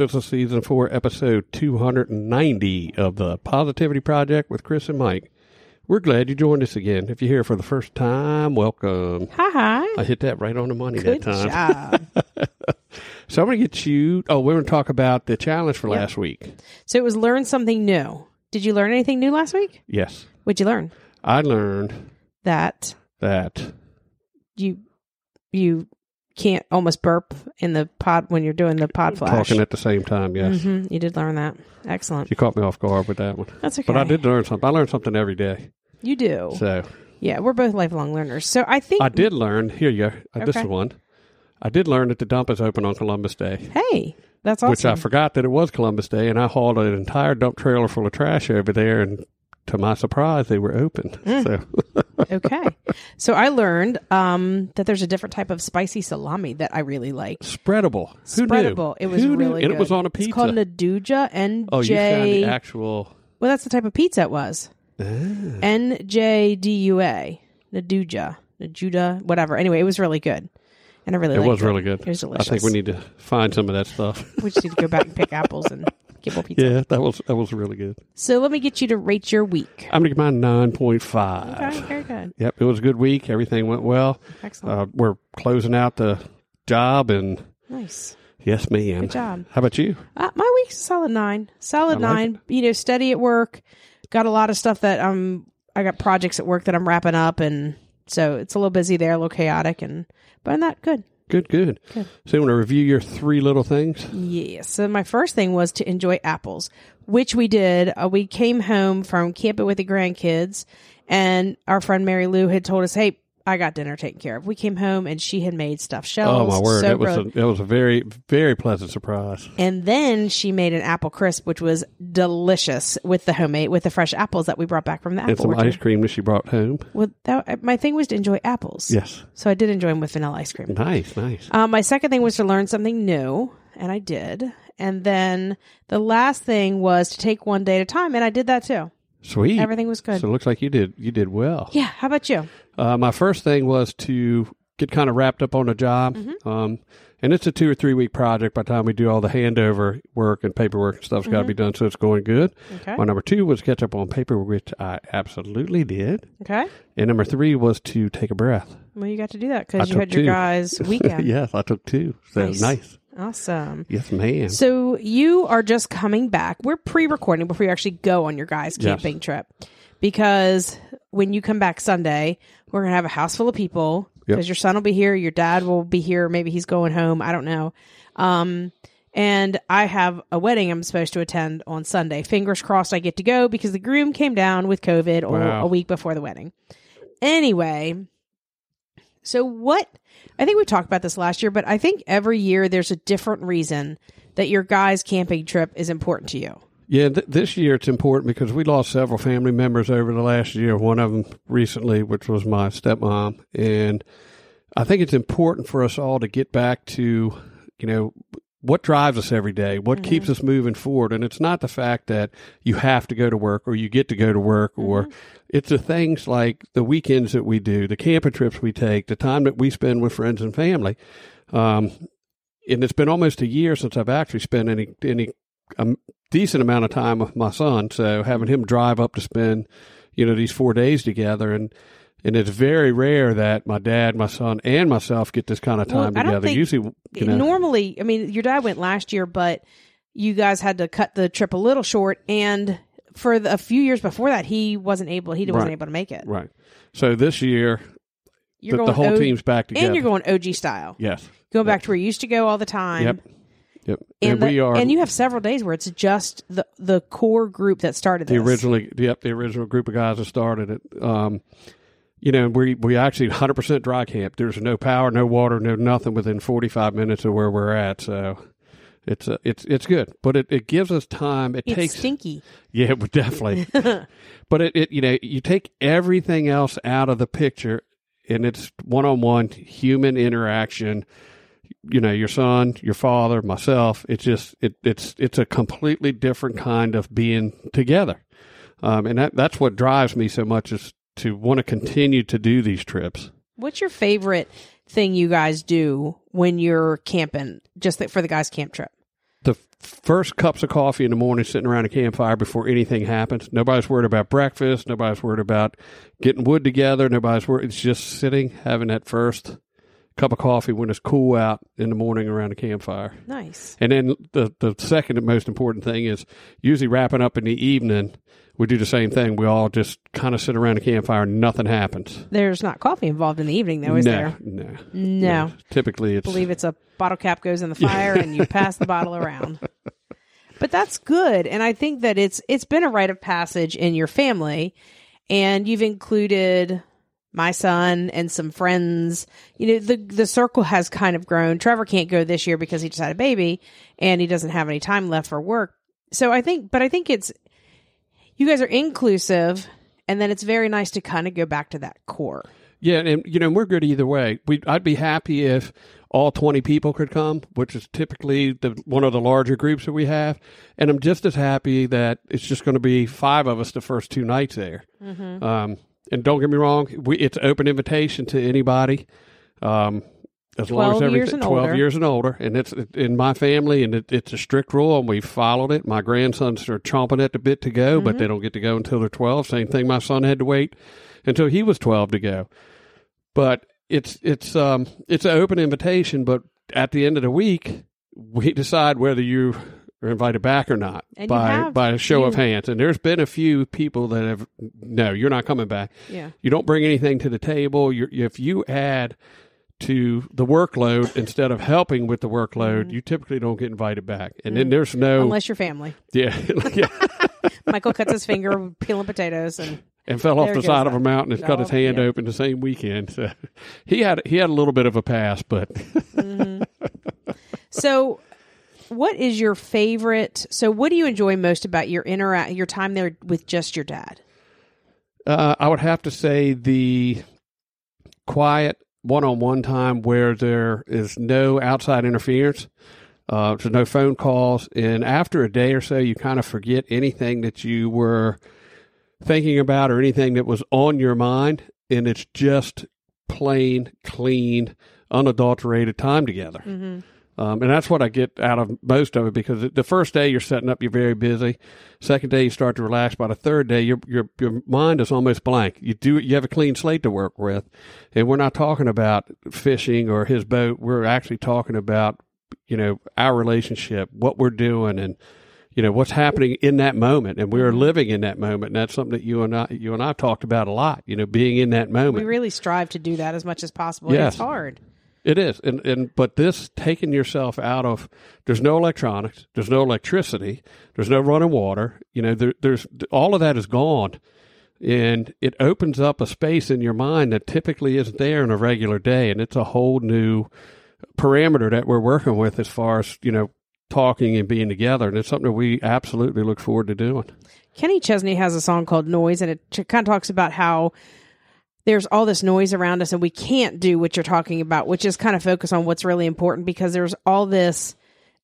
This is season four, episode 290 of the Positivity Project with Kris and Mike. We're glad you joined us again. If you're here for the first time, welcome. Hi. hi. I hit that right on the money Good that time. job. So I'm going to get you. Oh, we're going to talk about the challenge for last week. so it was learn something new. Did you learn anything new last week? Yes. What'd you learn? I learned That that you you can't almost burp in the pod when you're doing the pod flash. talking at the same time, yes. hmm You did learn that. Excellent. You caught me off guard with that one. That's okay. But I did learn something. I learn something every day. You do. So yeah, we're both lifelong learners. So I think I did learn. Here you go. Uh, This is one. I did learn that the dump is open on Columbus Day. Hey, that's awesome. which I forgot that it was Columbus Day, and I hauled an entire dump trailer full of trash over there, and to my surprise, they were open. Mm. So okay. So I learned um, that there's a different type of spicy salami that I really like. spreadable. Who Spreadable. Knew? It was Who knew? really and it was on a pizza. It's called Naduja. N oh, you found the actual. Well, that's the type of pizza it was. Ah. N J D U A. Naduja. Najuda. Whatever. Anyway, it was really good. And I really It was really good. It was I think we need to find some of that stuff. We just need to go back and pick apples and get pizza. yeah, that was that was really good. So let me get you to rate your week. I'm gonna give mine nine point five. Okay, very good. Yep, it was a good week. Everything went well. Excellent. Uh, we're closing out the job, and nice. yes, ma'am. Good job. How about you? Uh, my week's a solid nine. Solid I like nine. You know, steady at work. Got a lot of stuff that I'm. I got projects at work that I'm wrapping up and so it's a little busy there, a little chaotic and but I'm not good. Good, good. Good. So, you want to review your three little things? Yes. So my first thing was to enjoy apples, which we did. Uh, we came home from camping with the grandkids, and our friend Mary Lou had told us, "Hey, I got dinner taken care of." We came home and she had made stuffed shells. Oh my word! so It was a, it was a very very pleasant surprise. and then she made an apple crisp, which was delicious with the homemade with the fresh apples that we brought back from the and apple some orchard. ice cream that she brought home. Well, that, my thing was to enjoy apples. Yes, So I did enjoy them with vanilla ice cream. nice, nice. Um, my second thing was to learn something new, and I did. And then the last thing was to take one day at a time, and I did that too. Sweet. Everything was good. So it looks like you did you did well. yeah. How about you? Uh, my first thing was to get kind of wrapped up on a job, Mm-hmm. um, and it's a two or three week project. By the time we do all the handover work and paperwork and stuff's got to be done, so it's going good. Mm-hmm. Okay. My number two was catch up on paperwork, which I absolutely did. Okay. And number three was to take a breath. Well, you got to do that because you had your guys' weekend. yes, I took two. So Nice. nice. Awesome. Yes, ma'am. So you are just coming back. We're pre-recording before you actually go on your guys' Yes. camping trip, because when you come back Sunday, we're gonna have a house full of people. Yep. Because your son will be here, your dad will be here. Maybe he's going home. I don't know. Um, and I have a wedding I'm supposed to attend on Sunday. Fingers crossed I get to go because the groom came down with COVID or Wow. a week before the wedding. Anyway, so what I think we talked about this last year, but I think every year there's a different reason that your guys' camping trip is important to you. Yeah, th- this year it's important because we lost several family members over the last year. One of them recently, which was my stepmom, and I think it's important for us all to get back to, you know, what drives us every day, what keeps us moving forward, and it's not the fact that you have to go to work or you get to go to work, or it's the things like the weekends that we do, the camping trips we take, the time that we spend with friends and family. Um, and it's been almost a year since I've actually spent any any um, decent amount of time with my son. So having him drive up to spend, you know, these four days together, and and it's very rare that my dad, my son, and myself get this kind of time don't together. think- Usually, you know, Normally, I mean, your dad went last year, but you guys had to cut the trip a little short. And for the, a few years before that, he wasn't able. He wasn't Right. able to make it. right. So this year, You're the, going the whole O- team's back together. and you're going OG style, yes. going back to where you used to go all the time. Yep. Yep. And, And, the- we are and you have several days where it's just the the core group that started the this. originally yep the original group of guys that started it um you know we we actually 100% dry camp there's no power no water no nothing within 45 minutes of where we're at so It's a, it's it's good, but it, it gives us time. It It's takes stinky. yeah, but definitely. but it, it you know you take everything else out of the picture, and it's one on one human interaction. You know, your son, your father, myself. It's just it it's it's a completely different kind of being together, um, and that that's what drives me so much is to want to continue to do these trips. What's your favorite thing you guys do when you're camping, just for the guys' camp trip? the first cups of coffee in the morning sitting around a campfire before anything happens. Nobody's worried about breakfast. Nobody's worried about getting wood together. Nobody's worried. It's just sitting, having that first cup of coffee when it's cool out in the morning around a campfire. Nice. And then the, the second and most important thing is usually wrapping up in the evening. We do the same thing. We all just kind of sit around a campfire and nothing happens. There's not coffee involved in the evening, though, is no, there? No. No. Typically, it's I believe it's a bottle cap goes in the fire and you pass the bottle around. But that's good, and I think that it's it's been a rite of passage in your family, and you've included my son and some friends. You know, the the circle has kind of grown. Trevor can't go this year because he just had a baby and he doesn't have any time left for work. So I think, but I think it's you guys are inclusive, and then it's very nice to kind of go back to that core. Yeah, and you know we're good either way. We I'd be happy if all twenty people could come, which is typically the one of the larger groups that we have, and I'm just as happy that it's just going to be five of us the first two nights there. Mm-hmm. Um, and don't get me wrong, we, it's open invitation to anybody. Um, as long as 12 years and twelve older. years and older, and it's in my family, and it, it's a strict rule, and we followed it. My grandsons are chomping at the bit to go, but they don't get to go until they're twelve. Same thing, my son had to wait until he was twelve to go but it's it's um it's an open invitation but at the end of the week we decide whether you are invited back or not And by by a show of hands and there's been a few people that have no you're not coming back Yeah. you don't bring anything to the table you're, if you add to the workload instead of helping with the workload you typically don't get invited back and then there's no Mm-hmm. Unless you're family. yeah, yeah Michael cuts his finger peeling potatoes and and fell off There the goes side of a mountain and cut his Oh, hand yeah. open the same weekend. So he had he had a little bit of a pass, but So, what is your favorite? So, what do you enjoy most about your interact your time there with just your dad? uh, I would have to say the quiet one on one time where there is no outside interference. Uh, there's no phone calls, and after a day or so, you kind of forget anything that you were thinking about or anything that was on your mind, and it's just plain, clean, unadulterated time together. Mm-hmm. Um, and that's what I get out of most of it because the first day you're setting up, you're very busy. Second day you start to relax. By the third day, your your your mind is almost blank. You do you have a clean slate to work with, and we're not talking about fishing or his boat. We're actually talking about you know our relationship, what we're doing, and you know what's happening in that moment. And we're living in that moment. And that's something that you and I you and I talked about a lot. You know, being in that moment. We really strive to do that as much as possible. Yes. It's hard. It is, and and but this taking yourself out of there's no electronics, there's no electricity, there's no running water. You know, there, there's all of that is gone, and it opens up a space in your mind that typically isn't there in a regular day, and it's a whole new parameter that we're working with as far as you know talking and being together, and it's something that we absolutely look forward to doing. Kenny Chesney has a song called Noise, and it kind of talks about how there's all this noise around us, and we can't do what you're talking about, which is kind of focus on what's really important because there's all this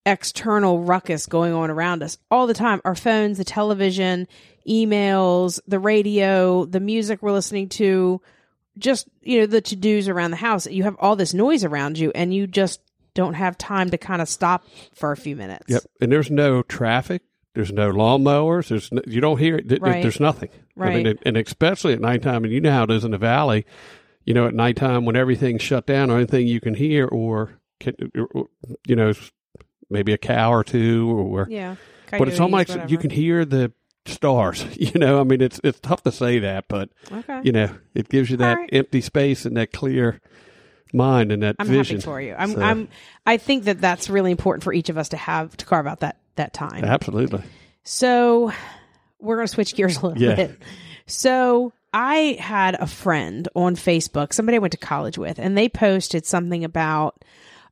external ruckus going on around us all the time our phones, the television, emails, the radio, the music we're listening to, just, you know, the to dos around the house. You have all this noise around you, and you just don't have time to kind of stop for a few minutes. Yep, and there's no traffic. There's no lawnmowers. There's no, you don't hear it. Th- Right. There's nothing. I mean, Right. and- especially at nighttime, and you know how it is in the valley. You know, at nighttime when everything's shut down, or anything you can hear, or you know, maybe a cow or two, or Yeah. but it's Coyotes, almost you can hear the stars. You know, I mean, it's it's tough to say that, but Okay. you know, it gives you that right. empty space and that clear mind and that I'm vision. happy for you. I'm, So, I'm, I think that that's really important for each of us to have to carve out that that time. absolutely. So we're going to switch gears a little Yeah. bit. So I had a friend on Facebook, somebody I went to college with, and they posted something about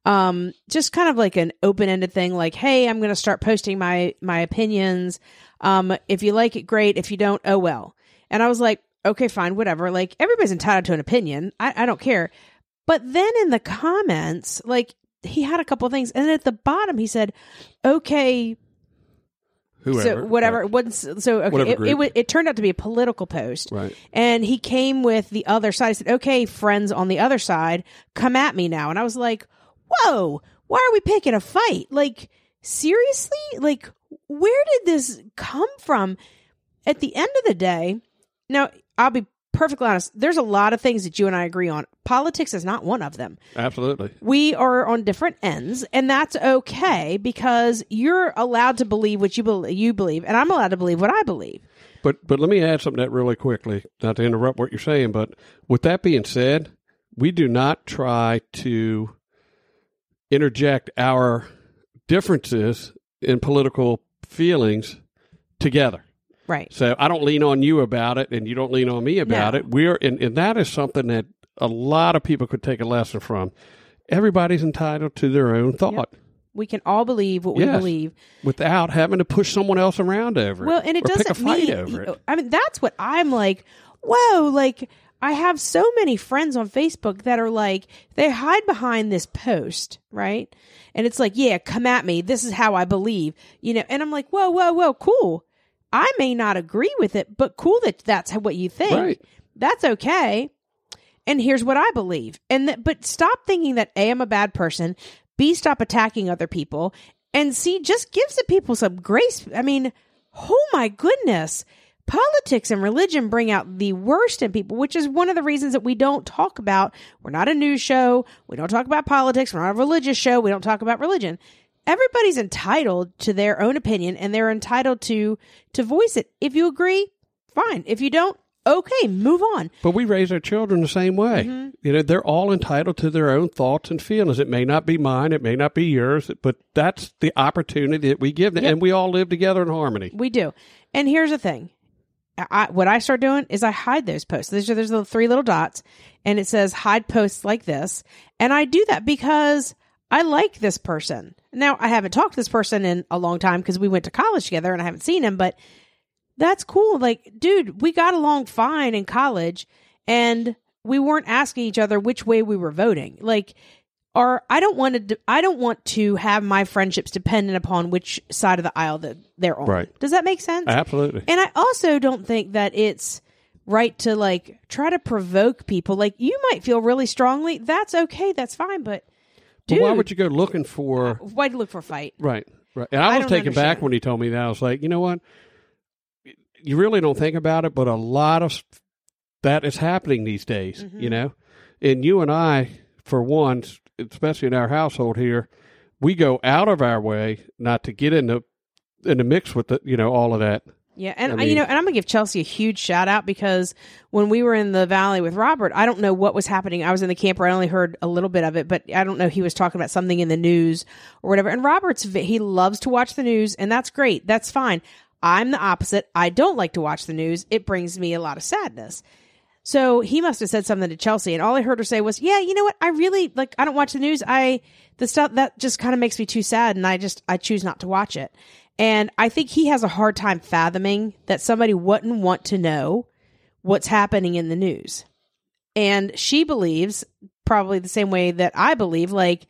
um, just kind of like an open ended thing, like, "Hey, I'm going to start posting my my opinions. Um, if you like it, great. If you don't, oh well." And I was like, "Okay, fine, whatever. Like everybody's entitled to an opinion. I, I don't care." But then in the comments, like he had a couple of things, and then at the bottom he said, "Okay, Whoever. so whatever. Right. it wasn't so okay Whatever it, it, it turned out to be a political post. Right. and he came with the other side. He said okay friends on the other side come at me now. And i was like whoa why are we picking a fight? Like seriously? Like where did this come from? At the end of the day now i'll be perfectly honest there's a lot of things that you and i agree on politics is not one of them Absolutely. we are on different ends and that's okay because you're allowed to believe what you believe you believe and I'm allowed to believe what I believe. But but let me add something to that really quickly, not to interrupt what you're saying. But with that being said, we do not try to interject our differences in political feelings together. Right. So I don't lean on you about it, and you don't lean on me about No. it. We're and, and that is something that a lot of people could take a lesson from. Everybody's entitled to their own thought We can all believe what we Yes. believe. without having to push someone else around over it. Well, and it doesn't pick a fight mean over it. I mean that's what I'm like, whoa, like I have so many friends on Facebook that are like they hide behind this post, right? And it's like, yeah, come at me. This is how I believe. You know, and I'm like, whoa, whoa, whoa, cool. I may not agree with it, but cool that that's what you think. Right. That's okay. And here's what I believe. And that, but stop thinking that A, I'm a bad person. B, stop attacking other people. And C, just give the people some grace. I mean, oh my goodness. Politics and religion bring out the worst in people, which is one of the reasons that we don't talk about. We're not a news show. We don't talk about politics. We're not a religious show. We don't talk about religion. Everybody's entitled to their own opinion and they're entitled to to voice it. If you agree, fine. If you don't, okay, move on. But we raise our children the same way. Mm-hmm. You know, they're all entitled to their own thoughts and feelings. It may not be mine, it may not be yours, but that's the opportunity that we give them, and we all live together in harmony. We do. And here's the thing. I, what I start doing is I hide those posts. There's, there's the three little dots and it says hide posts like this. And I do that because I like this person. Now, I haven't talked to this person in a long time because we went to college together and I haven't seen him, but that's cool. Like, dude, we got along fine in college and we weren't asking each other which way we were voting. Like, or I don't want to, I don't want to have my friendships dependent upon which side of the aisle that they're on. Right. Does that make sense? Absolutely. And I also don't think that it's right to like try to provoke people. Like you might feel really strongly. That's okay. That's fine. But Dude, why would you go looking for why'd you look for a fight? right? Right. And I, I was taken back when he told me that. I was like, you know what? You really don't think about it, but a lot of that is happening these days. Mm-hmm. You know, and you and I, for one, especially in our household here, we go out of our way not to get in the in the mix with the you know all of that. Yeah, and I I you mean- know, and I'm gonna give Chelsea a huge shout out because when we were in the valley with Robert, I don't know what was happening. I was in the camper. I only heard a little bit of it, but I don't know. He was talking about something in the news or whatever. And Robert's he loves to watch the news, and that's great. That's fine. I'm the opposite. I don't like to watch the news. It brings me a lot of sadness. So he must have said something to Chelsea, and all I heard her say was, "Yeah, you know what? I really like. I don't watch the news. I the stuff that just kind of makes me too sad, and I just I choose not to watch it." And I think he has a hard time fathoming that somebody wouldn't want to know what's happening in the news. And she believes, probably the same way that I believe, like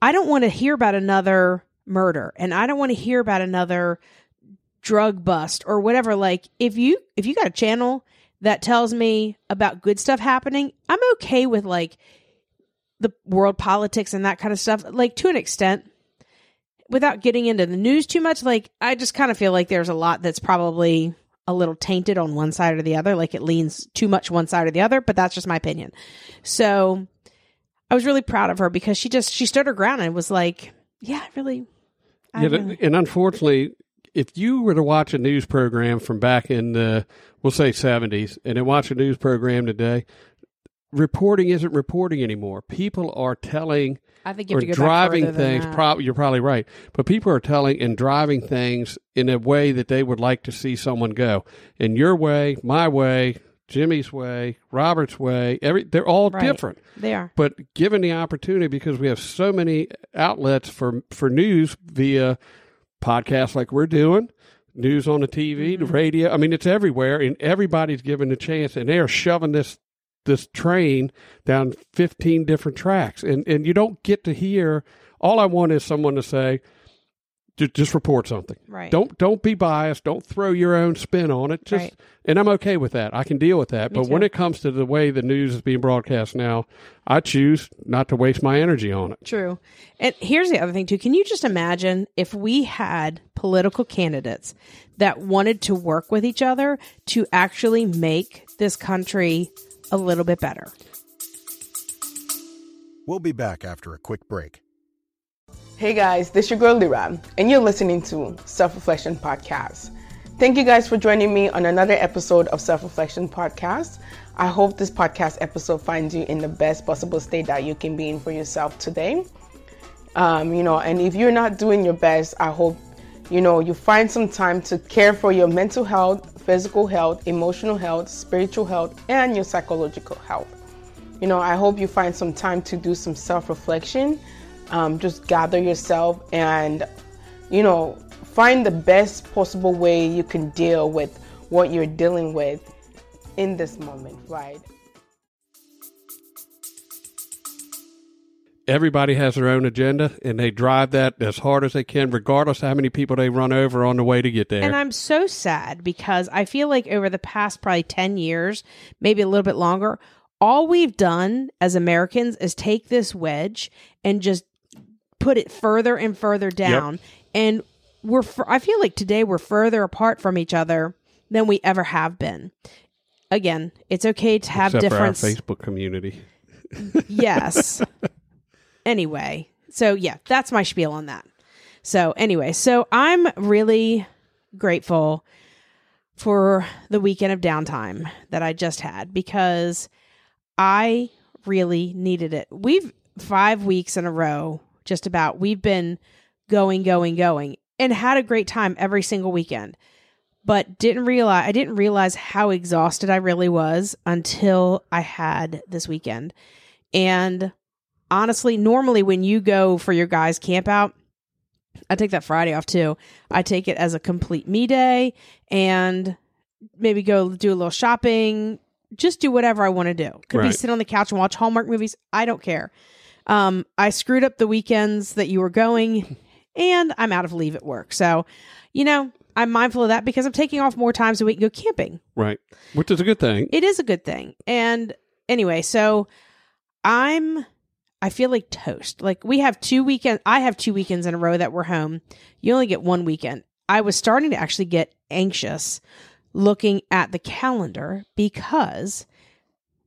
I don't want to hear about another murder, and I don't want to hear about another drug bust or whatever. Like if you if you got a channel that tells me about good stuff happening, I'm okay with like the world politics and that kind of stuff, like to an extent. Without getting into the news too much, like I just kind of feel like there's a lot that's probably a little tainted on one side or the other, like it leans too much one side or the other, but that's just my opinion. So I was really proud of her because she just she stood her ground and was like, Yeah, I really I Yeah, really and unfortunately, if you were to watch a news program from back in the, we'll say 70s, and then watch a news program today, reporting isn't reporting anymore. People are telling I think you or have to go driving back further than things. Prob- you're probably right, but people are telling and driving things in a way that they would like to see someone go. In your way, my way, Jimmy's way, Robert's way. Every they're all Right. different. They are. But given the opportunity, because we have so many outlets for for news via podcasts like we're doing, news on the TV, the mm-hmm. radio. I mean, it's everywhere, and everybody's given a chance, and they are shoving this this train down fifteen different tracks, and and you don't get to hear. All I want is someone to say, just, report something. Right. Don't don't be biased. Don't throw your own spin on it. Just Right. and I'm okay with that. I can deal with that. Me but when it comes to the way the news is being broadcast now, I choose not to waste my energy on it. True. And here's the other thing too. Can you just imagine if we had political candidates that wanted to work with each other to actually make this country a little bit better? We'll be back after a quick break. Hey guys, this is your girl Lyra, and you're listening to Self Reflection Podcast. Thank you guys for joining me on another episode of Self Reflection Podcast. I hope this podcast episode finds you in the best possible state that you can be in for yourself today. Um, you know, and if you're not doing your best, I hope you know you find some time to care for your mental health, physical health, emotional health, spiritual health, and your psychological health. You know, I hope you find some time to do some self reflection. Um, just gather yourself and, you know, find the best possible way you can deal with what you're dealing with in this moment, right? Everybody has their own agenda, and they drive that as hard as they can, regardless how many people they run over on the way to get there. And I'm so sad because I feel like over the past probably 10 years, maybe a little bit longer, all we've done as Americans is take this wedge and just put it further and further down. And we're, f- I feel like today we're further apart from each other than we ever have been. Again, it's okay to have Except difference. Facebook community. Yes. anyway, so yeah, that's my spiel on that. So anyway, so I'm really grateful for the weekend of downtime that I just had because I really needed it. We've 5 weeks in a row just about we've been going going going and had a great time every single weekend. But didn't realize I didn't realize how exhausted I really was until I had this weekend. And honestly, normally when you go for your guys' camp out, I take that Friday off too. I take it as a complete me day and maybe go do a little shopping, just do whatever I want to do. Could be Right. sit on the couch and watch Hallmark movies. I don't care. Um, I screwed up the weekends that you were going, and I'm out of leave at work. So, you know, I'm mindful of that because I'm taking off more times a week to go camping Right. Which is a good thing. it is a good thing. And anyway, so I'm I feel like toast. Like we have two weekends I have two weekends in a row that we're home. You only get one weekend. I was starting to actually get anxious looking at the calendar because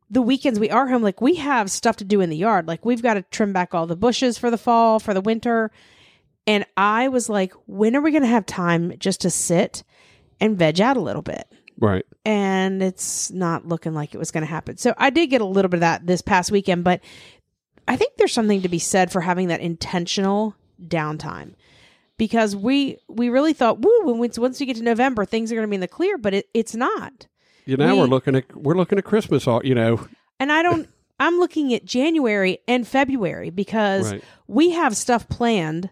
the weekends we are home, like we have stuff to do in the yard. Like we've got to trim back all the bushes for the fall, for the winter. And I was like, when are we going to have time just to sit and veg out a little bit? Right. and it's not looking like it was going to happen. So I did get a little bit of that this past weekend, but I think there's something to be said for having that intentional downtime because we we really thought, woo, when once once we get to November, things are going to be in the clear, but it, it's not. You know, We- we're looking at we're looking at Christmas. All you know, And I don't. I'm looking at January and February because Right. we have stuff planned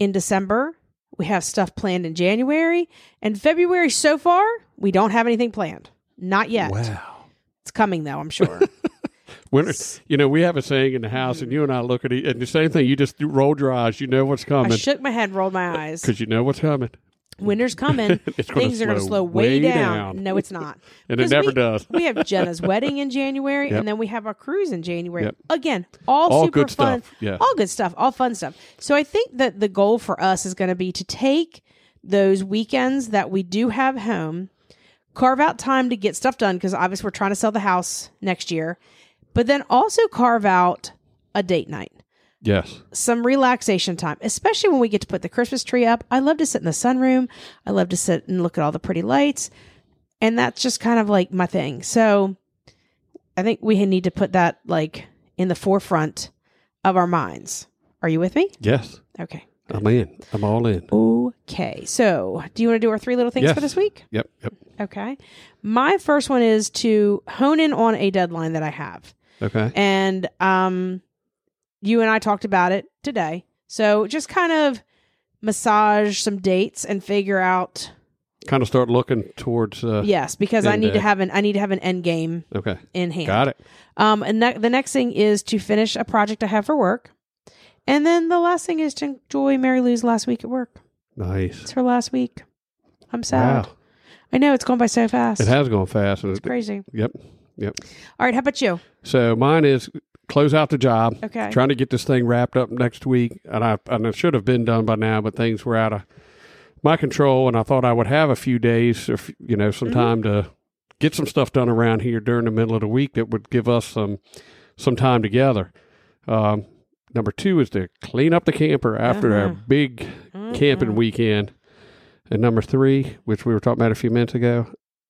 in December. We have stuff planned in January and February. So far, we don't have anything planned. Not yet. wow. It's coming though, I'm sure. When you know we have a saying in the house, and you and I look at it, and the same thing. You just rolled your eyes. You know what's coming. I shook my head, rolled my uh, eyes. because you know what's coming, Winter's coming. Things are going to slow way way down. down. No, it's not. and it never we, does. we have Jenna's wedding in January, Yep. and then we have our cruise in January. Yep. Again, all, All super fun. stuff. Yeah. All good stuff. All fun stuff. So I think that the goal for us is going to be to take those weekends that we do have home, carve out time to get stuff done because obviously we're trying to sell the house next year, but then also carve out a date night Yes. some relaxation time, especially when we get to put the Christmas tree up. I love to sit in the sunroom. I love to sit and look at all the pretty lights. And that's just kind of like my thing. So I think we need to put that like in the forefront of our minds. Are you with me? Yes. Okay. I'm in. I'm all in. Okay. So do you want to do our three little things Yes. for this week? Yep. Yep. Okay. My first one is to hone in on a deadline that I have. Okay. And um you and I talked about it today. So just kind of massage some dates and figure out Kind of start looking towards. Uh, yes, because I need to have an I need to have an end game Okay. in hand. Got it. Um and ne- the next thing is to finish a project I have for work. And then the last thing is to enjoy Mary Lou's last week at work. Nice. It's her last week. I'm sad. Wow. I know it's gone by so fast. It has gone fast. It's crazy. Yep. Yep. All right, how about you? So mine is close out the job. Okay. Trying to get this thing wrapped up next week, and I and it should have been done by now, but things were out of my control, and I thought I would have a few days, or you know, some Mm-hmm. time to get some stuff done around here during the middle of the week that would give us some some time together. Um, number two is to clean up the camper after Uh-huh. a big camping weekend, and number three, which we were talking about a few minutes ago,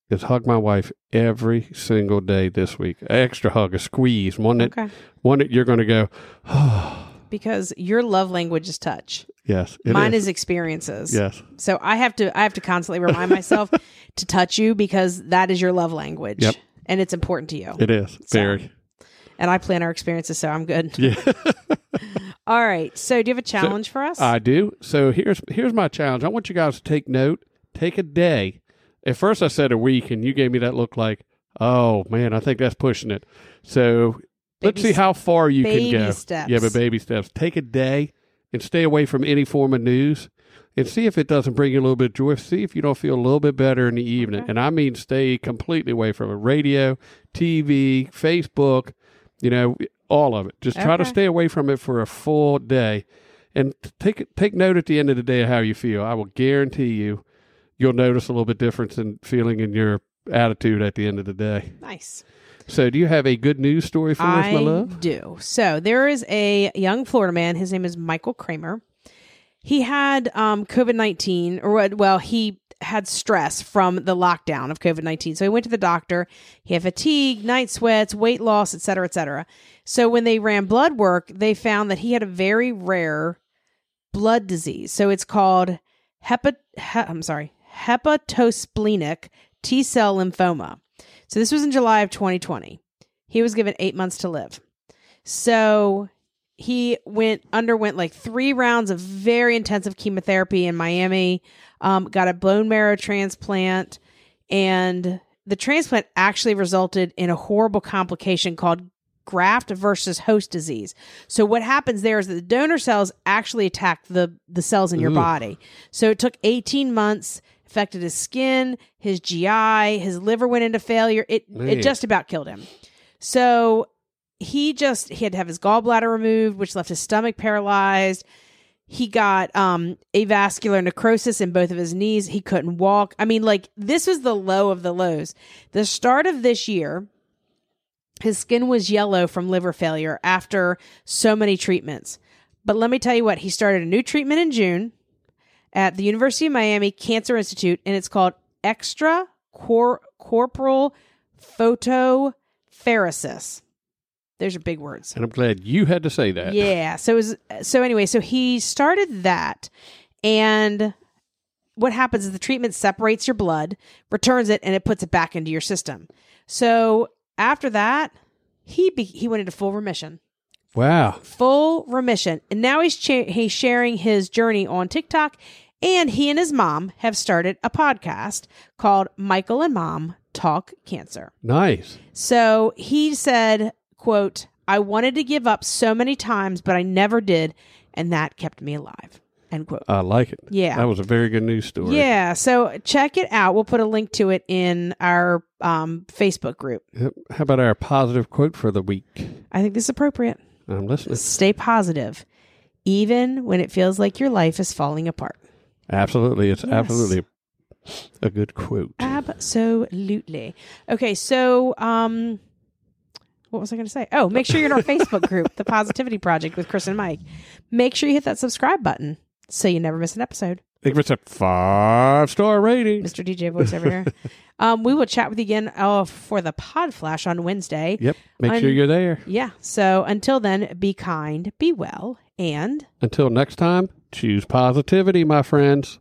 is hug my wife every single day this week. Extra hug, a squeeze, one that Okay. one that you're going to go. Because your love language is touch. Yes, it Mine is experiences. yes. So I have to I have to constantly remind myself to touch you because that is your love language. Yep. And it's important to you. It is very. and I plan our experiences, so I'm good. Yeah, All right. So do you have a challenge for us? I do. So here's here's my challenge. I want you guys to take note. Take a day. At first, I said a week, and you gave me that look like, oh man, I think that's pushing it. So let's see how far you baby can go. steps. Yeah, but baby steps. Take a day and stay away from any form of news. And see if it doesn't bring you a little bit of joy. See if you don't feel a little bit better in the evening. Okay. And I mean, stay completely away from it. Radio, TV, Facebook, you know, all of it. Just try to stay away from it for a full day, and take take note at the end of the day of how you feel. I will guarantee you, you'll notice a little bit difference in feeling in your attitude at the end of the day. nice. So, do you have a good news story for us, my love? do. So there is a young Florida man. His name is Michael Kramer. He had um, COVID nineteen, or? Well, he had stress from the lockdown of COVID nineteen. So he went to the doctor. He had fatigue, night sweats, weight loss, et cetera, et cetera. So when they ran blood work, they found that he had a very rare blood disease. So it's called hepat. He, I'm sorry, hepatosplenic T cell lymphoma. So this was in July of 2020. He was given eight months to live. So he went underwent like three rounds of very intensive chemotherapy in Miami. Um, got a bone marrow transplant, and the transplant actually resulted in a horrible complication called graft versus host disease. So what happens there is that the donor cells actually attack the the cells in your Ooh. body. So it took 18 months, affected his skin, his GI, his liver went into failure. It Man. it just about killed him. So he just he had to have his gallbladder removed, which left his stomach paralyzed. He got um avascular necrosis in both of his knees. He couldn't walk. I mean, like this was the low of the lows. The start of this year, his skin was yellow from liver failure after so many treatments. But let me tell you what, he started a new treatment in June at the University of Miami Cancer Institute, and it's called extra cor- corporeal photopheresis. Those are big words. And I'm glad you had to say that. Yeah. So was so anyway, so he started that and what happens is the treatment separates your blood, returns it, and it puts it back into your system. So after that, he be, he went into full remission, Wow. full remission, and now he's cha- he's sharing his journey on TikTok, and he and his mom have started a podcast called Michael and Mom Talk Cancer. Nice. So he said, quote, I wanted to give up so many times, but I never did, and that kept me alive. End quote. I like it. Yeah. That was a very good news story. Yeah, so check it out. We'll put a link to it in our um, Facebook group. How about our positive quote for the week? I think this is appropriate. I'm listening. Stay positive, even when it feels like your life is falling apart. Absolutely. It's Yes. absolutely a good quote. Absolutely. Okay, so um what was I going to say? Oh, make sure you're in our Facebook group, The Positivity Project with Kris and Mike. Make sure you hit that subscribe button so you never miss an episode. Think it's a five star rating. Mr. DJ voice over here. Um, we will chat with you again uh, for the Pod Flash on Wednesday. Yep. Make sure you're there. Yeah. So until then, be kind, be well, and Until next time, choose positivity, my friends.